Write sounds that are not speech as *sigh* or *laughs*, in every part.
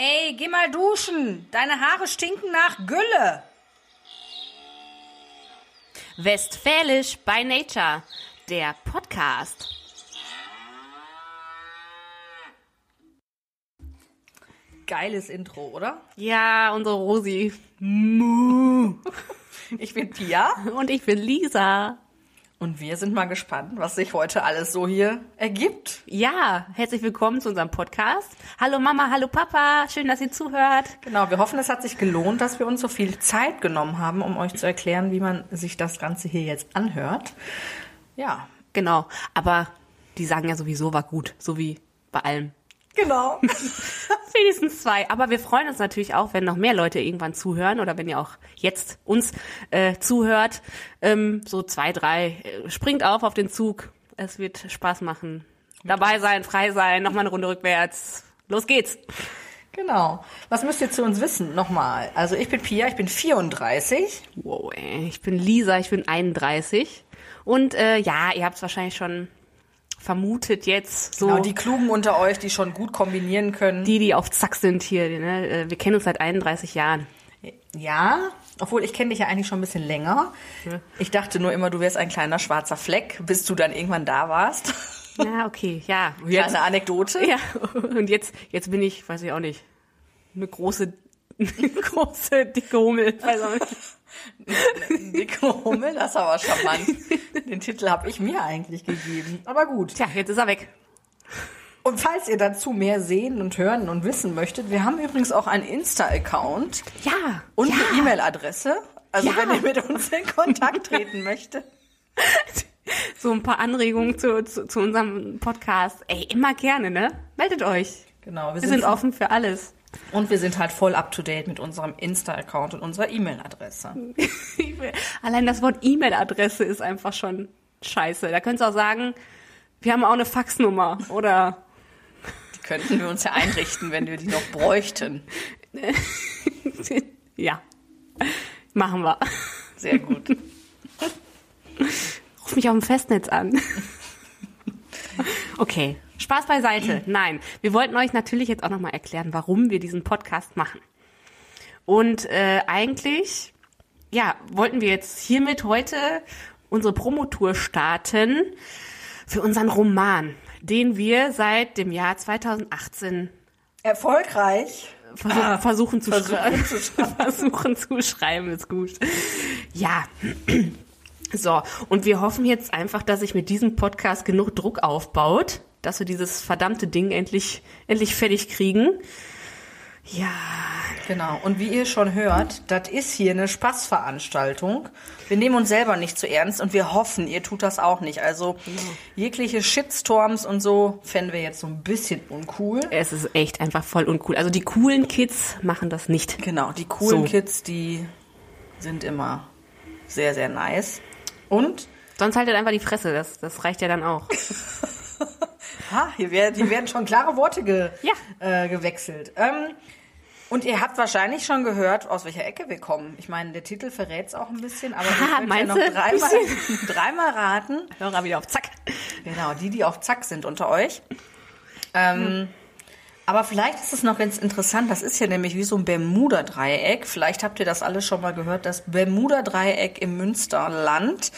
Ey, geh mal duschen. Deine Haare stinken nach Gülle. Westfälisch by Nature, der Podcast. Geiles Intro, oder? Ja, unsere Rosi. Ich bin Pia *laughs* Und ich bin Lisa. Und wir sind mal gespannt, was sich heute alles so hier ergibt. Ja, herzlich willkommen zu unserem Podcast. Hallo Mama, hallo Papa, schön, dass ihr zuhört. Genau, wir hoffen, es hat sich gelohnt, dass wir uns so viel Zeit genommen haben, um euch zu erklären, wie man sich das Ganze hier jetzt anhört. Ja, Genau, aber die sagen ja sowieso war gut, so wie bei allem. Genau. *laughs* Wenigstens zwei. Aber wir freuen uns natürlich auch, wenn noch mehr Leute irgendwann zuhören oder wenn ihr auch jetzt uns äh, zuhört. Ähm, so zwei, drei. Äh, Springt auf auf den Zug. Es wird Spaß machen. Dabei sein, frei sein, nochmal eine Runde rückwärts. Los geht's. genau. Was müsst ihr zu uns wissen? Nochmal. Also ich bin Pia, ich bin 34. Wow, ey. Ich bin Lisa, ich bin 31. Und äh, ja, ihr habt es wahrscheinlich schon vermutet jetzt. So Genau, die Klugen unter euch, die schon gut kombinieren können. die, die auf Zack sind hier. Ne? Äh, Wir kennen uns seit 31 Jahren. Ja, obwohl ich kenne dich ja eigentlich schon ein bisschen länger. Ja. Ich dachte nur immer, du wärst ein kleiner schwarzer Fleck, bis du dann irgendwann da warst. *laughs* Ja, okay, ja. Jetzt, Kleine Anekdote. ja, *laughs* und jetzt, jetzt bin ich, weiß ich auch nicht, eine große, *laughs* eine große, dicke Hummel. Weiß auch nicht. Dicke Hummel, das ist aber charmant. Den Titel habe ich mir eigentlich gegeben. Aber gut. Tja, jetzt ist er weg. Und falls ihr dazu mehr sehen und hören und wissen möchtet, wir haben übrigens auch einen Insta-Account Ja. und ja. eine E-Mail-Adresse. Also Ja. wenn ihr mit uns in Kontakt treten möchtet. *laughs* So ein paar Anregungen zu, zu, zu unserem Podcast. Ey, immer gerne, ne? Meldet euch. Genau, wir, Wir sind offen für alles. Und wir sind halt voll up to date mit unserem Insta-Account und unserer E-Mail-Adresse. *laughs* Allein das Wort E-Mail-Adresse ist einfach schon scheiße. Da könntest du auch sagen, wir haben auch eine Faxnummer oder Die könnten wir uns ja einrichten, wenn wir die noch bräuchten. *laughs* ja, machen wir. Sehr gut. Ruf mich auf dem Festnetz an. *laughs* Okay, Spaß beiseite. *clears throat* Nein, wir wollten euch natürlich jetzt auch nochmal erklären, warum wir diesen Podcast machen. Und äh, eigentlich, ja, wollten wir jetzt hiermit heute unsere Promotour starten für unseren Roman, den wir seit dem Jahr 2018 Erfolgreich. versuch, *laughs* versuchen zu versuchen schreiben. zu schreiben. *laughs* versuchen zu schreiben, ist gut. Ja. So, und wir hoffen jetzt einfach, dass sich mit diesem Podcast genug Druck aufbaut, dass wir dieses verdammte Ding endlich, endlich fertig kriegen. Ja, Genau. Und wie ihr schon hört, das ist hier eine Spaßveranstaltung. Wir nehmen uns selber nicht zu ernst und wir hoffen, ihr tut das auch nicht. Also jegliche Shitstorms und so fänden wir jetzt so ein bisschen uncool. es ist echt einfach voll uncool. Also die coolen Kids machen das nicht. Genau, die coolen So. Kids, die sind immer sehr, sehr nice. Und Sonst haltet einfach die Fresse, das, das reicht ja dann auch. *laughs* Ha, hier werden, hier werden schon klare Worte ge, Ja. äh, gewechselt. Ähm, und ihr habt wahrscheinlich schon gehört, aus welcher Ecke wir kommen. Ich meine, der Titel verrät es auch ein bisschen, aber ihr könnt ja noch dreimal, *laughs* dreimal raten. Hörer wieder auf Zack. Genau, die, die auf Zack sind unter euch. Ähm, aber vielleicht ist es noch ganz interessant, das ist ja nämlich wie so ein Bermuda-Dreieck. Vielleicht habt ihr das alles schon mal gehört, das Bermuda-Dreieck im Münsterland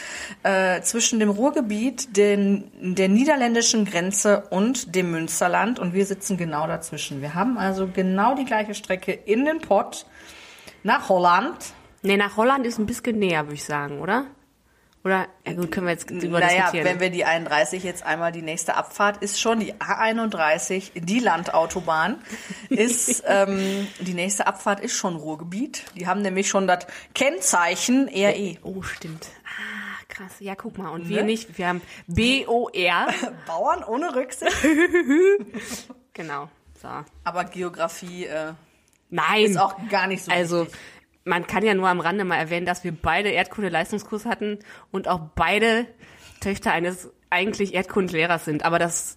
äh, zwischen dem Ruhrgebiet, den, der niederländischen Grenze und dem Münsterland. Und wir sitzen genau dazwischen. Wir haben also genau die gleiche Strecke in den Pott nach Holland. Nee, nach Holland ist ein bisschen näher, würde ich sagen, oder? Oder, ja gut, können wir jetzt drüber Naja, diskutieren. wenn wir die 31 jetzt einmal die nächste Abfahrt ist schon die A31, die Landautobahn *laughs* ist ähm, die nächste Abfahrt ist schon Ruhrgebiet. Die haben nämlich schon das Kennzeichen RE. Oh, stimmt. Ah, krass. Ja, guck mal. Und wir Ne? nicht. Wir haben B-O-R. *laughs* Bauern ohne Rücksicht. *laughs* genau. So. Aber Geografie äh, Nein. ist auch gar nicht so also, wichtig. Man kann ja nur am Rande mal erwähnen, dass wir beide Erdkunde-Leistungskurs hatten und auch beide Töchter eines eigentlich Erdkundlehrers sind. Aber das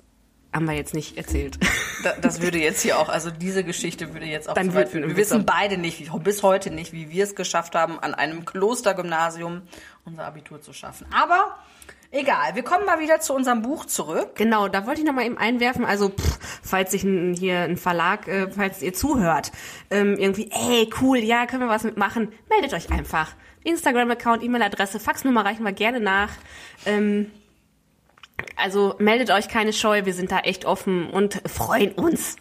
haben wir jetzt nicht erzählt. Da, das würde jetzt hier auch, also diese Geschichte würde jetzt auch Dann zu weit führen. Wir wissen beide nicht, bis heute nicht, wie wir es geschafft haben, an einem Klostergymnasium unser Abitur zu schaffen. Aber Egal, wir kommen mal wieder zu unserem Buch zurück. Genau, da wollte ich noch mal eben einwerfen, also pff, falls sich ein, hier ein Verlag, äh, falls ihr zuhört, ähm, irgendwie, ey, cool, ja, können wir was mitmachen, meldet euch einfach. Instagram-Account, E-Mail-Adresse, Faxnummer reichen wir gerne nach. Ähm, also meldet euch keine Scheu, wir sind da echt offen und freuen uns.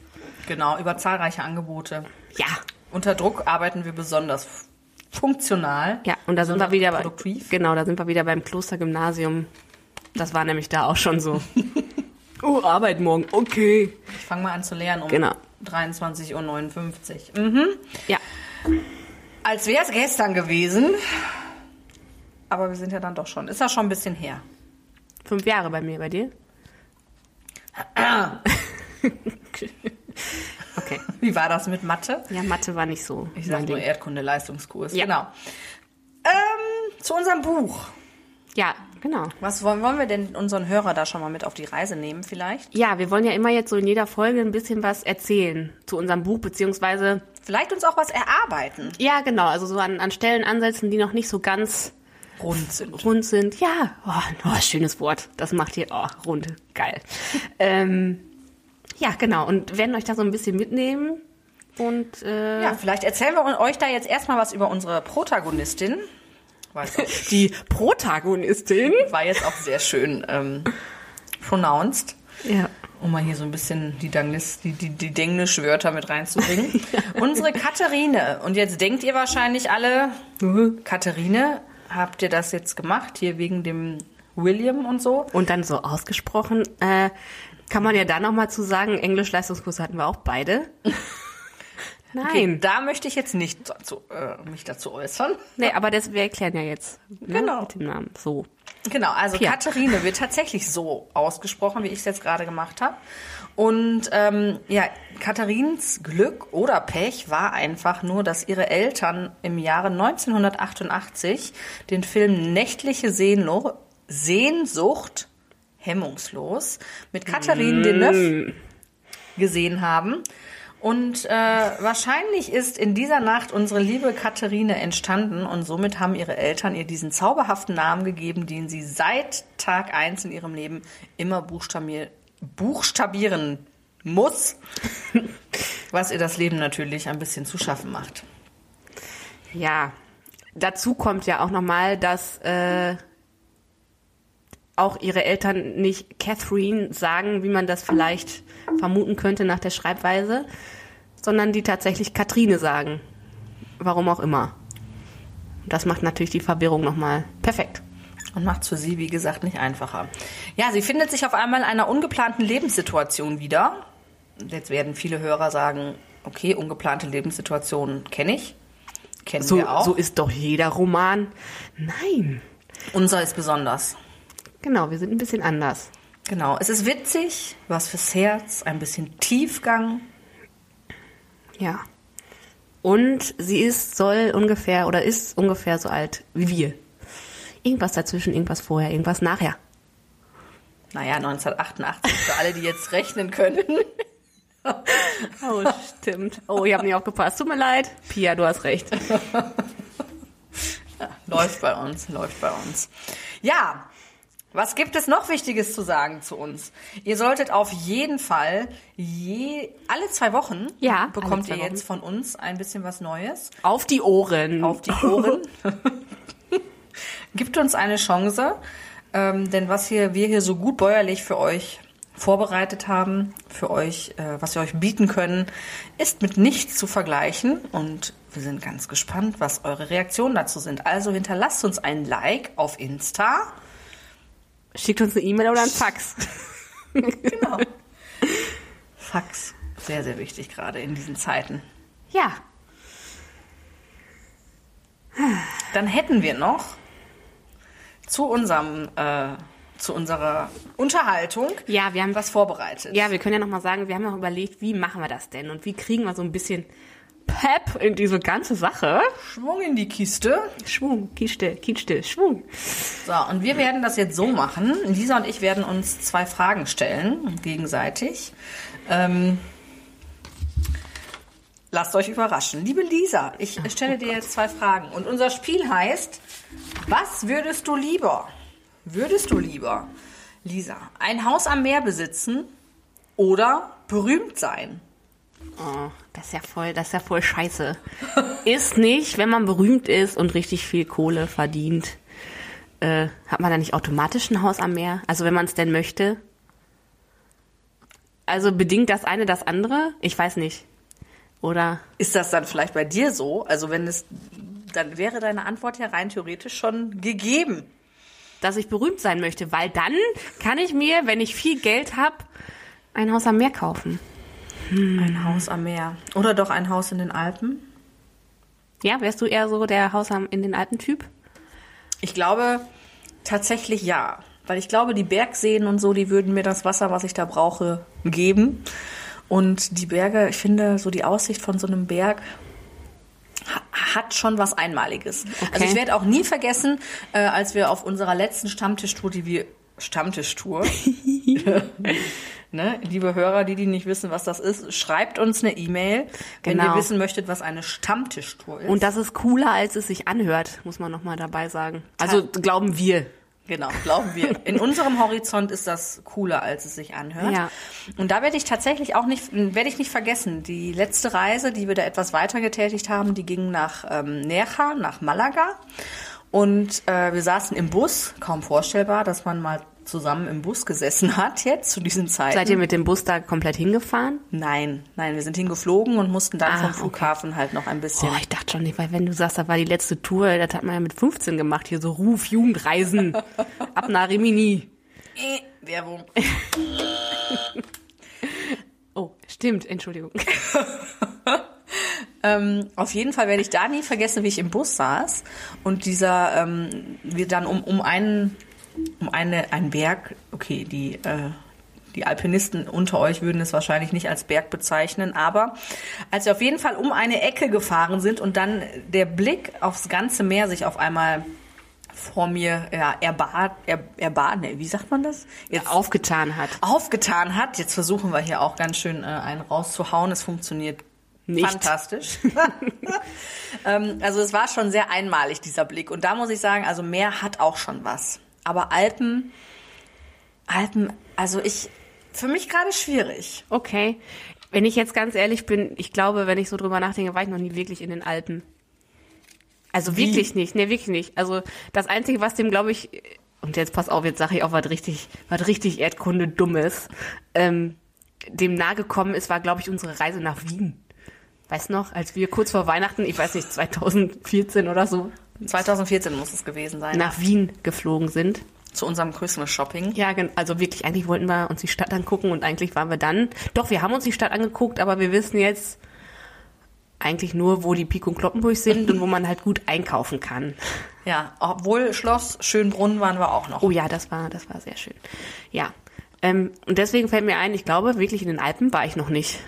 Genau, über zahlreiche Angebote. Ja, Unter Druck arbeiten wir besonders funktional. ja, und da sind wir wieder bei, produktiv. genau, da sind wir wieder beim Klostergymnasium. Das war nämlich da auch schon so. *laughs* oh, Arbeit morgen, okay. Ich fange mal an zu lernen um Genau. 23.59 Uhr. Mhm. Ja, Als wäre es gestern gewesen. Aber wir sind ja dann doch schon. Ist ja schon ein bisschen her. fünf Jahre bei mir, bei dir? okay. *clears throat* *laughs* *clears throat* *laughs* *laughs* Wie war das mit Mathe? Ja, Mathe war nicht so. Ich sage nur Ding. Erdkunde-Leistungskurs. Ja. Genau. Ähm, zu unserem Buch. Ja, genau. Was wollen, wollen wir denn unseren Hörer da schon mal mit auf die Reise nehmen vielleicht? Ja, wir wollen ja immer jetzt so in jeder Folge ein bisschen was erzählen zu unserem Buch, beziehungsweise, Vielleicht uns auch was erarbeiten. ja, genau, also so an, an Stellen ansetzen, die noch nicht so ganz Rund sind. rund sind. Ja, oh, oh schönes Wort. Das macht hier, oh, rund, geil. *laughs* ähm, ja, genau, und werden euch da so ein bisschen mitnehmen und, äh, Ja, vielleicht erzählen wir euch da jetzt erstmal was über unsere Protagonistin. Die Protagonistin. war jetzt auch sehr schön ähm, pronounced. Ja. um mal hier so ein bisschen die, Danglis, die, die, die Denglisch-Wörter mit reinzubringen. *laughs* Unsere Katharine. Und jetzt denkt ihr wahrscheinlich alle, Katharine, habt ihr das jetzt gemacht, hier wegen dem William und so? Und dann so ausgesprochen, äh, kann man ja da noch mal zu sagen, Englisch-Leistungskurs hatten wir auch beide. *laughs* Okay, Nein. da möchte ich jetzt nicht dazu, äh, mich dazu äußern. Nee, aber das, wir erklären ja jetzt. Ne, Genau. Mit dem Namen. So. Genau, also Pia. Katharine wird tatsächlich so ausgesprochen, wie ich es jetzt gerade gemacht habe. Und ähm, ja, Katharins Glück oder Pech war einfach nur, dass ihre Eltern im Jahre 1988 den Film Nächtliche Sehnlo Sehnsucht hemmungslos mit Catherine Deneuve gesehen haben. Und äh, wahrscheinlich ist in dieser Nacht unsere liebe Katharine entstanden und somit haben ihre Eltern ihr diesen zauberhaften Namen gegeben, den sie seit Tag eins in ihrem Leben immer buchstabier buchstabieren muss, *laughs* was ihr das Leben natürlich ein bisschen zu schaffen macht. Ja. Dazu kommt ja auch noch mal, dass äh, auch ihre Eltern nicht Catherine sagen, wie man das vielleicht vermuten könnte nach der Schreibweise, sondern die tatsächlich Katrine sagen. Warum auch immer. Das macht natürlich die Verwirrung noch mal perfekt. Und macht für sie, wie gesagt, nicht einfacher. Ja, sie findet sich auf einmal in einer ungeplanten Lebenssituation wieder. Jetzt werden viele Hörer sagen, okay, ungeplante Lebenssituationen kenne ich. Kennen So, wir auch. so ist doch jeder Roman. Nein. Unser ist besonders. Genau, wir sind ein bisschen anders. Genau, es ist witzig, was fürs Herz, ein bisschen Tiefgang. Ja. Und sie ist, soll ungefähr oder ist ungefähr so alt wie wir. Irgendwas dazwischen, irgendwas vorher, irgendwas nachher. Naja, 1988 für alle, die jetzt rechnen können. *laughs* Oh, stimmt. Oh, ich habe nicht aufgepasst. Tut mir leid. Pia, du hast recht. *laughs* läuft bei uns, läuft bei uns. Ja, was gibt es noch Wichtiges zu sagen zu uns? Ihr solltet auf jeden Fall je, alle zwei Wochen Ja, bekommt ihr zwei jetzt von uns ein bisschen was Neues Auf die Ohren. auf die Ohren. *laughs* Gibt uns eine Chance, ähm, denn was hier, wir hier so gut bäuerlich für euch vorbereitet haben, für euch, äh, was wir euch bieten können, ist mit nichts zu vergleichen und wir sind ganz gespannt, was eure Reaktionen dazu sind. Also hinterlasst uns ein Like auf Insta. Schickt uns eine E-Mail oder ein Fax. *laughs* Genau. Fax. Sehr, sehr wichtig gerade in diesen Zeiten. Ja. Dann hätten wir noch zu unserem, äh, zu unserer Unterhaltung Ja, wir haben was vorbereitet. Ja, wir können ja noch mal sagen, wir haben noch überlegt, wie machen wir das denn und wie kriegen wir so ein bisschen Pep in diese ganze Sache. Schwung in die Kiste. Schwung, Kiste, Kiste, Schwung. So, und wir werden das jetzt so machen. Lisa und ich werden uns zwei Fragen stellen, gegenseitig. Ähm, lasst euch überraschen. Liebe Lisa, ich stelle dir jetzt zwei Fragen. Und unser Spiel heißt, was würdest du lieber? Würdest du lieber, Lisa, ein Haus am Meer besitzen oder berühmt sein? Oh, das ist ja voll, das ist ja voll scheiße. ist nicht, wenn man berühmt ist und richtig viel Kohle verdient, äh, hat man da nicht automatisch ein Haus am Meer? Also wenn man es denn möchte? Also bedingt das eine das andere? Ich weiß nicht. Oder? Ist das dann vielleicht bei dir so? Also wenn es, dann wäre deine Antwort ja rein theoretisch schon gegeben. Dass ich berühmt sein möchte, weil dann kann ich mir, wenn ich viel Geld habe, ein Haus am Meer kaufen. Ein Haus am Meer. Oder doch ein Haus in den Alpen? Ja, wärst du eher so der Haus in den Alpen-Typ? Ich glaube tatsächlich ja. Weil ich glaube, die Bergseen und so, die würden mir das Wasser, was ich da brauche, geben. Und die Berge, ich finde, so die Aussicht von so einem Berg ha- hat schon was Einmaliges. Also ich werde auch nie vergessen, äh, als wir auf unserer letzten Stammtischtour, die wir Stammtischtour, *laughs* *laughs* ne, liebe Hörer, die die nicht wissen, was das ist, schreibt uns eine E-Mail, wenn Genau. ihr wissen möchtet, was eine Stammtischtour ist. Und das ist cooler, als es sich anhört, muss man nochmal dabei sagen. Also glauben wir. Genau, glauben wir. In unserem Horizont ist das cooler, als es sich anhört. Ja. Und da werde ich tatsächlich auch nicht, werde ich nicht vergessen. Die letzte Reise, die wir da etwas weiter getätigt haben, die ging nach ähm, Nerja, nach Malaga. Und äh, wir saßen im Bus, kaum vorstellbar, dass man mal zusammen im Bus gesessen *laughs* hat jetzt zu diesen Zeiten. Seid ihr mit dem Bus da komplett hingefahren? Nein, nein, wir sind hingeflogen und mussten dann Ah, vom okay. Flughafen halt noch ein bisschen. Oh, ich dachte schon nicht, weil wenn du sagst, das war die letzte Tour, das hat man ja mit 15 gemacht, hier so Ruf, Jugendreisen, *laughs* ab nach Rimini. Äh, Werbung. *laughs* Oh, stimmt, Entschuldigung. Ähm, auf jeden Fall werde ich da nie vergessen, wie ich im Bus saß und dieser, ähm, wir dann um, um einen, um eine, einen Berg, okay, die, äh, die Alpinisten unter euch würden es wahrscheinlich nicht als Berg bezeichnen, aber als wir auf jeden Fall um eine Ecke gefahren sind und dann der Blick aufs ganze Meer sich auf einmal vor mir ja, erbat, er, erbat, nee, wie sagt man das? Jetzt Aufgetan hat. aufgetan hat. Jetzt versuchen wir hier auch ganz schön äh, einen rauszuhauen. Es funktioniert Nicht. fantastisch. *laughs* ähm, also es war schon sehr einmalig, dieser Blick. Und da muss ich sagen, also Meer hat auch schon was. Aber Alpen, Alpen, also ich, für mich gerade schwierig. Okay. Wenn ich jetzt ganz ehrlich bin, ich glaube, wenn ich so drüber nachdenke, war ich noch nie wirklich in den Alpen. Also Wie? wirklich nicht, nee, wirklich nicht. Also das Einzige, was dem, glaube ich, und jetzt pass auf, jetzt sage ich auch was richtig, was richtig Erdkunde Dummes, ähm, dem nahe gekommen ist, war, glaube ich, unsere Reise nach Wien. Weißt noch, als wir kurz vor Weihnachten, ich weiß nicht, 2014 oder so, 2014 muss es gewesen sein. nach Wien geflogen sind. Zu unserem Christmas Shopping. Ja, also wirklich, eigentlich wollten wir uns die Stadt angucken und eigentlich waren wir dann, doch, wir haben uns die Stadt angeguckt, aber wir wissen jetzt eigentlich nur, wo die Pik und Kloppenburg sind und wo man halt gut einkaufen kann. Ja, obwohl Schloss Schönbrunn waren wir auch noch. Oh ja, das war, das war sehr schön. Ja. Ähm, und deswegen fällt mir ein, ich glaube, wirklich in den Alpen war ich noch nicht.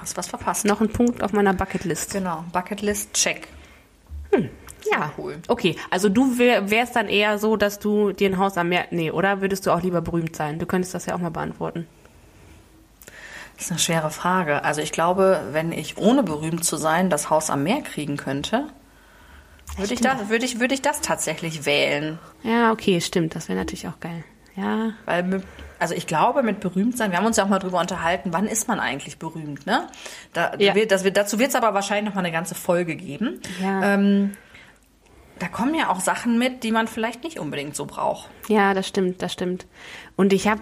Hast was verpasst. Noch ein Punkt auf meiner Bucketlist. Genau, Bucketlist, check. Ja, cool. Okay, also du wär, wärst dann eher so, dass du dir ein Haus am Meer, nee, oder würdest du auch lieber berühmt sein? Du könntest das ja auch mal beantworten. Das ist eine schwere Frage. Also ich glaube, wenn ich ohne berühmt zu sein das Haus am Meer kriegen könnte, würde ich, das, würde, ich, würde ich das tatsächlich wählen. Ja, okay, stimmt, das wäre natürlich auch geil. Ja, Weil, mit, also ich glaube, mit berühmt sein, wir haben uns ja auch mal drüber unterhalten, wann ist man eigentlich berühmt, ne? Da, Ja. wird, das wird, dazu wird es aber wahrscheinlich noch mal eine ganze Folge geben. Ja. Ähm, da kommen ja auch Sachen mit, die man vielleicht nicht unbedingt so braucht. Ja, das stimmt, das stimmt. Und ich habe,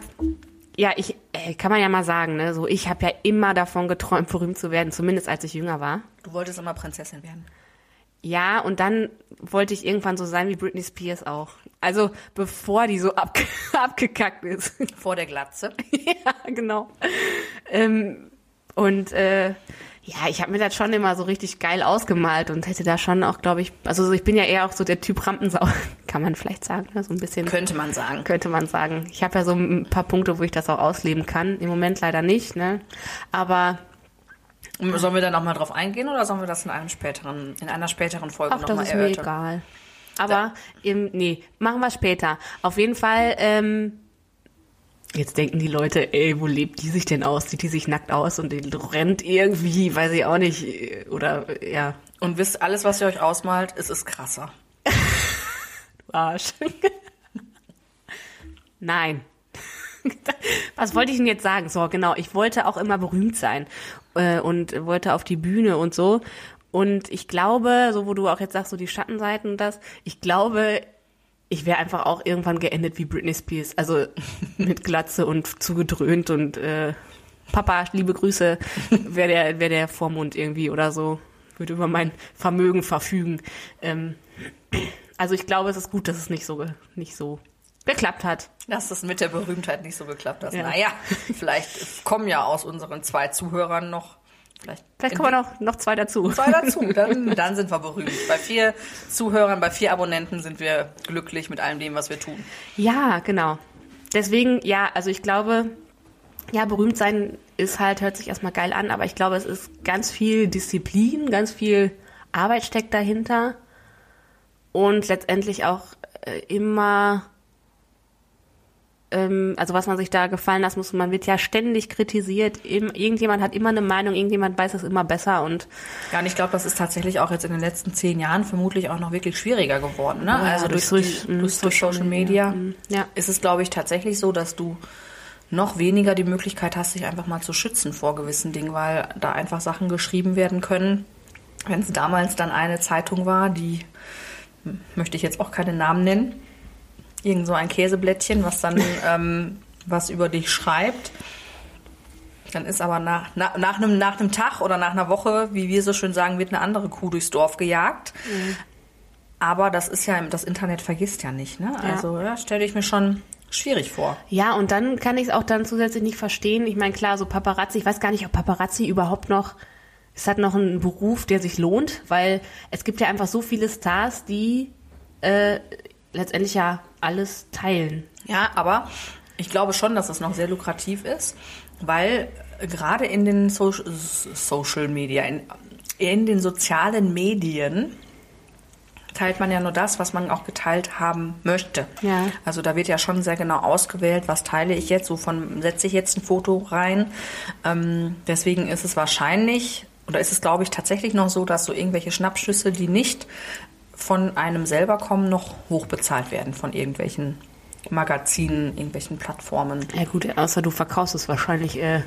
ja, ich äh, kann man ja mal sagen, ne, so ich habe ja immer davon geträumt, berühmt zu werden, zumindest als ich jünger war. Du wolltest immer Prinzessin werden. Ja, und dann wollte ich irgendwann so sein wie Britney Spears auch. Also bevor die so abge *laughs* abgekackt ist. Vor der Glatze. *laughs* ja, genau. Ähm, und äh, ja, ich habe mir das schon immer so richtig geil ausgemalt und hätte da schon auch, glaube ich, also ich bin ja eher auch so der Typ Rampensau, *laughs* kann man vielleicht sagen, ne? so ein bisschen. Könnte man sagen. könnte man sagen. Ich habe ja so ein paar Punkte, wo ich das auch ausleben kann. Im Moment leider nicht, ne? Aber Sollen wir da noch mal drauf eingehen oder sollen wir das in einem späteren, in einer späteren Folge ach, noch das mal ist mir erörtern? egal. Aber im, nee, machen wir später. Auf jeden Fall. Ähm, Jetzt denken die Leute, ey, wo lebt die sich denn aus? Sieht die sich nackt aus und die rennt irgendwie, weiß ich auch nicht, oder ja, Und wisst, alles, was ihr euch ausmalt, es ist krasser. du Arsch. Nein. Was wollte ich denn jetzt sagen? So, genau, ich wollte auch immer berühmt sein äh, und wollte auf die Bühne und so. Und ich glaube, so wo du auch jetzt sagst, so die Schattenseiten und das, ich glaube, ich wäre einfach auch irgendwann geendet wie Britney Spears. Also *laughs* mit Glatze und zugedröhnt und äh, Papa, liebe Grüße, *laughs* wäre der, wär der Vormund irgendwie oder so, würde über mein Vermögen verfügen. Ähm, also ich glaube, es ist gut, dass es nicht so, nicht so geklappt hat. Dass es mit der Berühmtheit nicht so geklappt hat. Ja. Naja, vielleicht kommen ja aus unseren zwei Zuhörern noch vielleicht, Vielleicht kommen wir noch, noch zwei dazu. zwei dazu. *laughs* Dann, dann sind wir berühmt. Bei vier Zuhörern, bei vier Abonnenten sind wir glücklich mit allem dem, was wir tun. Ja, genau. Deswegen, ja, also ich glaube, ja, berühmt sein ist halt, hört sich erstmal geil an, aber ich glaube, es ist ganz viel Disziplin, ganz viel Arbeit steckt dahinter und letztendlich auch äh, immer, also was man sich da gefallen lassen muss, man wird ja ständig kritisiert, irgendjemand hat immer eine Meinung, irgendjemand weiß es immer besser und Ja, und ich glaube, das ist tatsächlich auch jetzt in den letzten zehn Jahren vermutlich auch noch wirklich schwieriger geworden. Ne? Ja, also durch, durch die, durch, durch Social Media. Mhm. Ja. ist es, glaube ich, tatsächlich so, dass du noch weniger die Möglichkeit hast, dich einfach mal zu schützen vor gewissen Dingen, weil da einfach Sachen geschrieben werden können. Wenn es damals dann eine Zeitung war, die hm, möchte ich jetzt auch keine Namen nennen, irgend so ein Käseblättchen, was dann ähm, was über dich schreibt. Dann ist aber nach, nach, nach, einem, nach einem Tag oder nach einer Woche, wie wir so schön sagen, wird eine andere Kuh durchs Dorf gejagt. Aber das ist ja, das Internet vergisst ja nicht, ne? Ja. Also ja, stelle ich mir schon schwierig vor. Ja, und dann kann ich es auch dann zusätzlich nicht verstehen. Ich meine, klar, so Paparazzi, ich weiß gar nicht, ob Paparazzi überhaupt noch, es hat noch einen Beruf, der sich lohnt, weil es gibt ja einfach so viele Stars, die äh, letztendlich ja alles teilen. Ja, aber ich glaube schon, dass es noch sehr lukrativ ist, weil gerade in den so Social Media, in, in den sozialen Medien teilt man ja nur das, was man auch geteilt haben möchte. Ja. Also da wird ja schon sehr genau ausgewählt, was teile ich jetzt, wovon setze ich jetzt ein Foto rein. Ähm, deswegen ist es wahrscheinlich, oder ist es glaube ich tatsächlich noch so, dass so irgendwelche Schnappschüsse, die nicht von einem selber kommen, noch hochbezahlt werden von irgendwelchen Magazinen, irgendwelchen Plattformen. Ja gut, außer du verkaufst es wahrscheinlich äh,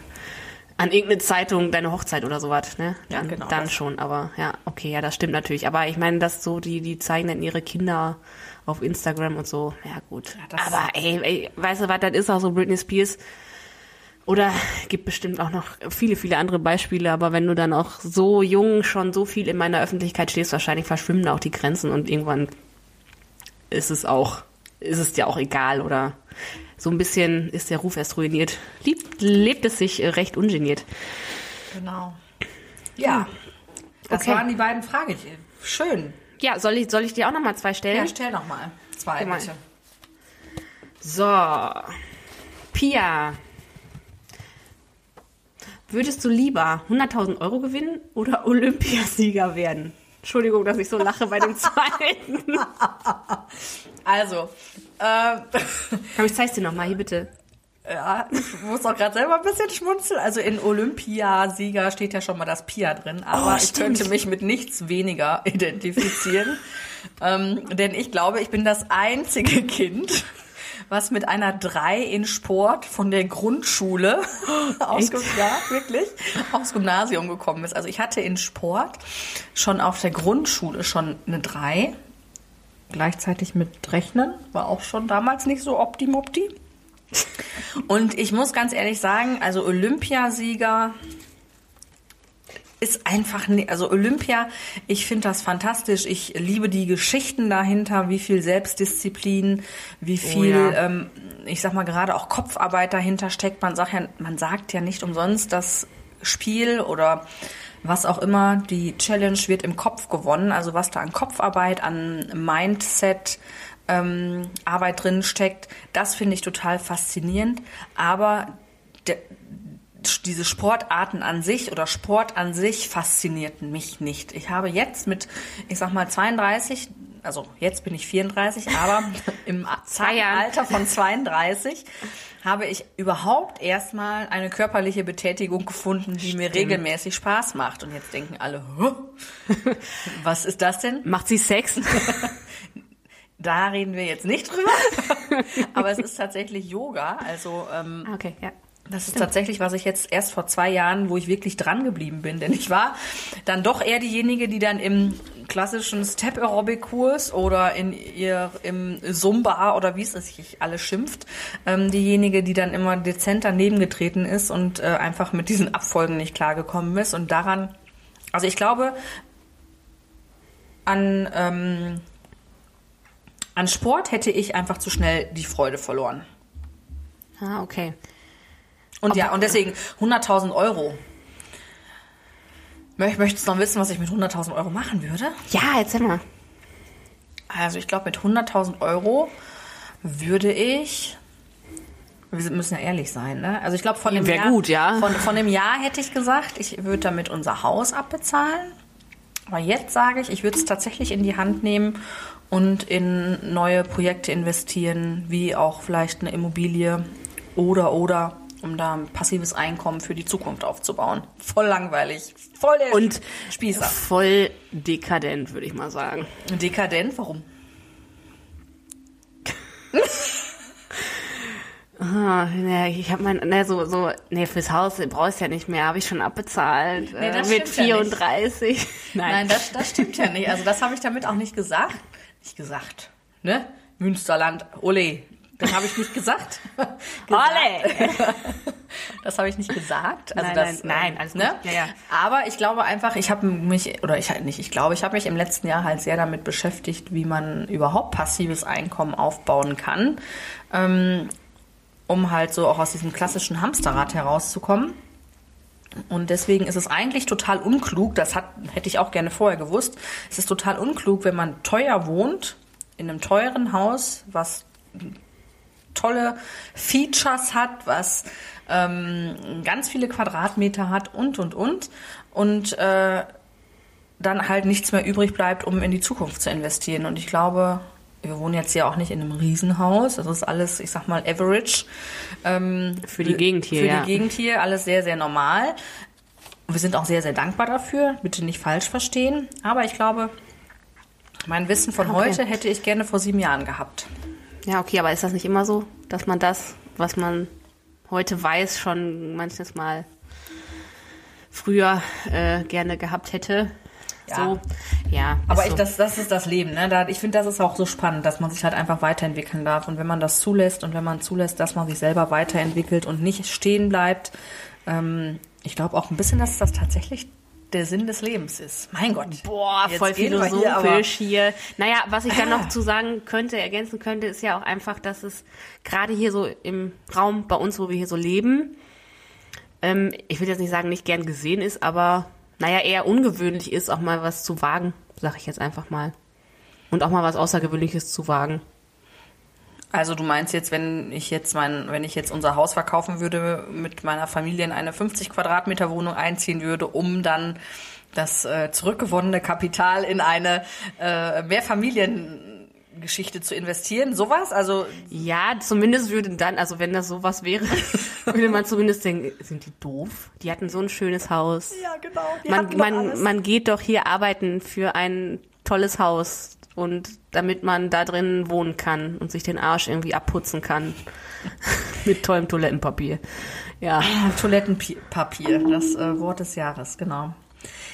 an irgendeine Zeitung, deine Hochzeit oder sowas, ne? Ja, Dann, genau Dann das. schon, aber ja, okay, ja, das stimmt natürlich. Aber ich meine, dass so, die, die zeigen dann ihre Kinder auf Instagram und so, ja gut. Ja, aber ey, ey, weißt du was, das ist auch so Britney Spears. Oder gibt bestimmt auch noch viele, viele andere Beispiele, aber wenn du dann auch so jung schon so viel in meiner Öffentlichkeit stehst, wahrscheinlich verschwimmen da auch die Grenzen und irgendwann ist es auch, ist es dir auch egal oder so ein bisschen ist der Ruf erst ruiniert. Liebt, lebt es sich recht ungeniert. Genau. Ja, das Okay. waren die beiden Fragen. Schön. Ja, soll ich, soll ich dir auch noch mal zwei stellen? Ja, stell noch mal zwei, mal. bitte. So, Pia. Würdest du lieber 100.000 Euro gewinnen oder *laughs* Olympiasieger werden? Entschuldigung, dass ich so lache bei dem zweiten. *laughs* Also, äh, *laughs* Komm, ich zeig's dir noch mal hier bitte. ja, ich muss auch gerade selber ein bisschen schmunzeln. Also in Olympiasieger steht ja schon mal das Pia drin, aber Oh, ich könnte mich mit nichts weniger identifizieren. ähm, denn ich glaube, ich bin das einzige Kind, was mit einer 3 in Sport von der Grundschule *laughs* aus, ja, wirklich, aufs Gymnasium gekommen ist. Also ich hatte in Sport schon auf der Grundschule schon eine 3. Gleichzeitig mit Rechnen war auch schon damals nicht so optimopti. Und ich muss ganz ehrlich sagen, also Olympiasieger ist einfach, ne- also Olympia, ich finde das fantastisch. Ich liebe die Geschichten dahinter, wie viel Selbstdisziplin, wie viel, ja. ähm, ich sag mal gerade auch Kopfarbeit dahinter steckt. Man sagt ja, man sagt ja nicht umsonst, das Spiel oder was auch immer, die Challenge wird im Kopf gewonnen. Also was da an Kopfarbeit, an Mindset, ähm, Arbeit drin steckt, das finde ich total faszinierend. Aber der, diese Sportarten an sich oder Sport an sich faszinierten mich nicht. Ich habe jetzt mit, ich sag mal 32, also jetzt bin ich 34, aber *laughs* im. Alter von 32 habe ich überhaupt erstmal eine körperliche Betätigung gefunden, die mir regelmäßig Spaß macht. Und jetzt denken alle, "Hä? *laughs* was ist das denn? Macht sie Sex? *laughs* Da reden wir jetzt nicht drüber. Aber es ist tatsächlich Yoga. Also ähm, Ah, Okay, ja. Das ist tatsächlich, was ich jetzt erst vor zwei Jahren, wo ich wirklich dran geblieben bin. Denn ich war dann doch eher diejenige, die dann im klassischen Step-Aerobic-Kurs oder in ihr im Zumba oder wie es sich alles schimpft, ähm, diejenige, die dann immer dezent daneben getreten ist und äh, einfach mit diesen Abfolgen nicht klargekommen ist. Und daran, also ich glaube, an, ähm, an Sport hätte ich einfach zu schnell die Freude verloren. Ah, okay. Und ja, und deswegen 100.000 Euro. Möcht- Möchtest du noch wissen, was ich mit 100.000 Euro machen würde? Ja, erzähl mal. Also ich glaube, mit 100.000 Euro würde ich... Wir müssen ja ehrlich sein, ne? Also ich glaube, von dem Wär Jahr, gut, ja. Von, von dem Jahr hätte ich gesagt, ich würde damit unser Haus abbezahlen. Aber jetzt sage ich, ich würde es tatsächlich in die Hand nehmen und in neue Projekte investieren, wie auch vielleicht eine Immobilie oder oder um da ein passives Einkommen für die Zukunft aufzubauen. Voll langweilig, voll der Und Spießer. voll dekadent, würde ich mal sagen. Dekadent, warum? *laughs* Ah, ne, ich habe mein, ne, so, so, ne, fürs Haus brauchst du ja nicht mehr, habe ich schon abbezahlt. Nee, äh, das mit stimmt ja nicht. 34. *laughs* Nein, das, das stimmt ja nicht. Also das habe ich damit auch nicht gesagt. Nicht gesagt, ne? Münsterland, ole. Das habe ich nicht gesagt. *laughs* Ole! *laughs* Das habe ich nicht gesagt. Also Nein, das, nein, nein, ähm, alles ne? Ja, ja. Aber ich glaube einfach, ich habe mich, oder ich halt nicht, ich glaube, ich habe mich im letzten Jahr halt sehr damit beschäftigt, wie man überhaupt passives Einkommen aufbauen kann, ähm, um halt so auch aus diesem klassischen Hamsterrad herauszukommen. Und deswegen ist es eigentlich total unklug, das hat, hätte ich auch gerne vorher gewusst, es ist total unklug, wenn man teuer wohnt, in einem teuren Haus, was tolle Features hat, was ähm, ganz viele Quadratmeter hat und, und, und. Und äh, dann halt nichts mehr übrig bleibt, um in die Zukunft zu investieren. Und ich glaube, wir wohnen jetzt hier auch nicht in einem Riesenhaus. Das ist alles, ich sag mal, average. Ähm, Für die Gegend hier, Für ja. die Gegend hier, alles sehr, sehr normal. Und wir sind auch sehr, sehr dankbar dafür. Bitte nicht falsch verstehen. Aber ich glaube, mein Wissen von Okay. heute hätte ich gerne vor sieben Jahren gehabt. Ja, okay, aber ist das nicht immer so, dass man das, was man heute weiß, schon manches Mal früher äh, gerne gehabt hätte? Ja. So, ja. Aber ich, so. das, das ist das Leben. Ne? Da, ich finde, das ist auch so spannend, dass man sich halt einfach weiterentwickeln darf. Und wenn man das zulässt und wenn man zulässt, dass man sich selber weiterentwickelt und nicht stehen bleibt, ähm, ich glaube auch ein bisschen, dass das tatsächlich der Sinn des Lebens ist. Mein Gott. Boah, Jetzt voll philosophisch hier, hier, Naja, was ich dann Ah. noch zu *laughs* sagen könnte, ergänzen könnte, ist ja auch einfach, dass es gerade hier so im Raum bei uns, wo wir hier so leben, ähm, ich will jetzt nicht sagen, nicht gern gesehen ist, aber naja, eher ungewöhnlich ist, auch mal was zu wagen, sag ich jetzt einfach mal. Und auch mal was Außergewöhnliches zu wagen. Also du meinst jetzt, wenn ich jetzt mein, wenn ich jetzt unser Haus verkaufen würde, mit meiner Familie in eine 50 Quadratmeter Wohnung einziehen würde, um dann das äh, zurückgewonnene Kapital in eine äh, Mehrfamiliengeschichte zu investieren, sowas? Also Ja, zumindest würde dann, also wenn das sowas wäre, *laughs* würde man zumindest denken, sind die doof? Die hatten so ein schönes Haus. ja genau. man, man, man geht doch hier arbeiten für ein tolles Haus und damit man da drin wohnen kann und sich den Arsch irgendwie abputzen kann *laughs* mit tollem Toilettenpapier. Ja. Toilettenpapier, das äh, Wort des Jahres, genau.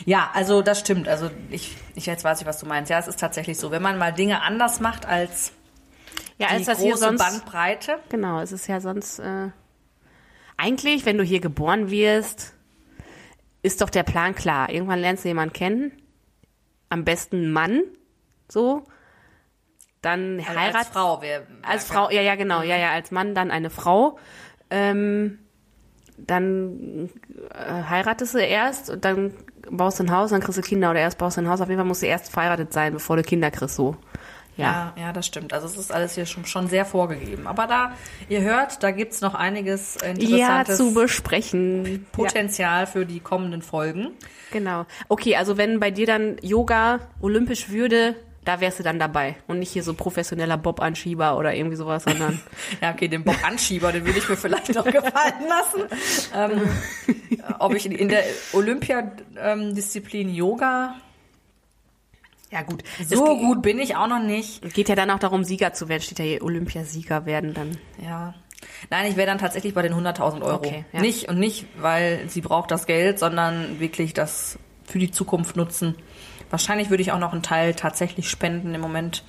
Ja, also das stimmt. Also ich, ich jetzt weiß ich, was du meinst. Ja, es ist tatsächlich so, wenn man mal Dinge anders macht als Ja, die als das hier große sonst Bandbreite. Genau, es ist ja sonst äh, eigentlich, wenn du hier geboren wirst, ist doch der Plan klar. Irgendwann lernst du jemanden kennen, am besten Mann, so, dann Also heirat als Frau wer als Frau, ja, ja, genau, ja, ja, als Mann dann eine Frau. Ähm, dann äh, heiratest du erst und dann baust du ein Haus, dann kriegst du Kinder oder erst baust du ein Haus. Auf jeden Fall musst du erst verheiratet sein, bevor du Kinder kriegst, so. Ja. Ja, ja, das stimmt. Also es ist alles hier schon, schon sehr vorgegeben. Aber da, ihr hört, da gibt's noch einiges Ja, interessantes zu besprechen. Ja. Potenzial für die kommenden Folgen. Genau. Okay, also wenn bei dir dann Yoga olympisch würde, da wärst du dann dabei. Und nicht hier so professioneller Bob-Anschieber oder irgendwie sowas, sondern. *laughs* Ja, okay, den Bob-Anschieber, den würde ich mir vielleicht noch gefallen lassen. Ähm, ob ich in, der Olympiadisziplin Yoga Ja, gut. So es gut bin ich auch noch nicht. geht ja dann auch darum, Sieger zu werden. Steht ja hier Olympiasieger werden dann. Ja. Nein, ich wäre dann tatsächlich bei den 100.000 Euro. Okay, ja. Nicht und nicht, weil sie braucht das Geld, sondern wirklich das für die Zukunft nutzen. Wahrscheinlich würde ich auch noch einen Teil tatsächlich spenden. Im Moment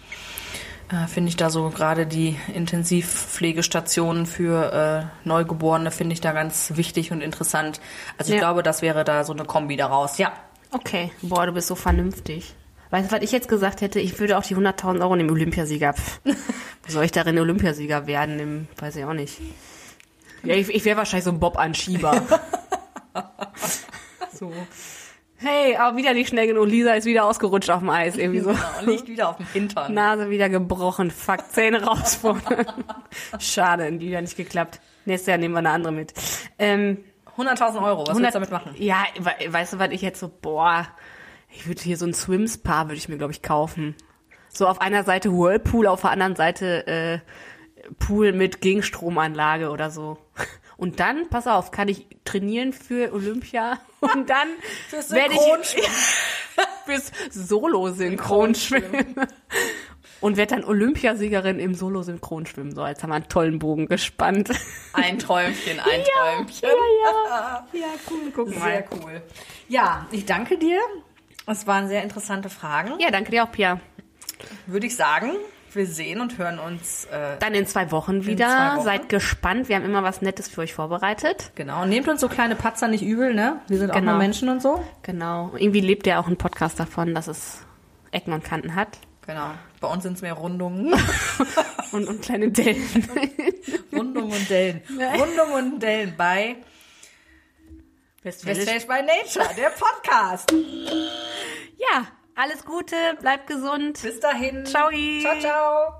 äh, finde ich da so gerade die Intensivpflegestationen für äh, Neugeborene finde ich da ganz wichtig und interessant. Also ich Ja. glaube, das wäre da so eine Kombi daraus. Ja. Okay. Boah, du bist so vernünftig. Weißt du, was ich jetzt gesagt hätte? Ich würde auch die 100.000 Euro nehmen, Olympiasieger. *laughs* Wo soll ich darin Olympiasieger werden? Im, weiß ich auch nicht. Ja, ich, ich wäre wahrscheinlich so ein Bob-Anschieber. *laughs* so. Hey, aber wieder nicht schnell genug. Lisa ist wieder ausgerutscht auf dem Eis. Irgendwie so. Genau, liegt wieder auf dem Hintern. Nase wieder gebrochen. Fuck, Zähne raus vorne. *laughs* Schade, wieder nicht geklappt. Nächstes Jahr nehmen wir eine andere mit. Ähm, 100.000 Euro, was 100 willst du damit machen? Ja, we- weißt du, was ich jetzt so, boah, ich würde hier so ein Swims-Paar, würde ich mir, glaube ich, kaufen. So auf einer Seite Whirlpool, auf der anderen Seite äh, Pool mit Gegenstromanlage oder so. Und dann, pass auf, kann ich trainieren für Olympia *laughs* und dann werde ich *laughs* fürs Solo-Synchronschwimmen *laughs* und werde dann Olympiasiegerin im Solo-Synchronschwimmen. So, jetzt haben wir einen tollen Bogen gespannt. Ein Träumchen, ein Träumchen. ja. Ja, cool, guck Sehr cool. Ja, ich danke dir. Es waren sehr interessante Fragen. Ja, danke dir auch, Pia. Würde ich sagen, wir sehen und hören uns. Äh, Dann in zwei Wochen wieder. zwei Wochen. Seid gespannt. Wir haben immer was Nettes für euch vorbereitet. genau. Nehmt uns so kleine Patzer nicht übel, ne? Wir sind auch Genau. nur Menschen und so. Genau. Irgendwie lebt ja auch ein Podcast davon, dass es Ecken und Kanten hat. Genau. Bei uns sind es mehr Rundungen. *laughs* Und, und kleine Dellen. *laughs* Rundungen und Dellen. Rundungen und Dellen bei Westfälisch. Westfälisch by Nature, der Podcast. Ja, alles Gute, bleibt gesund. Bis dahin. Ciao. Ciao, ciao.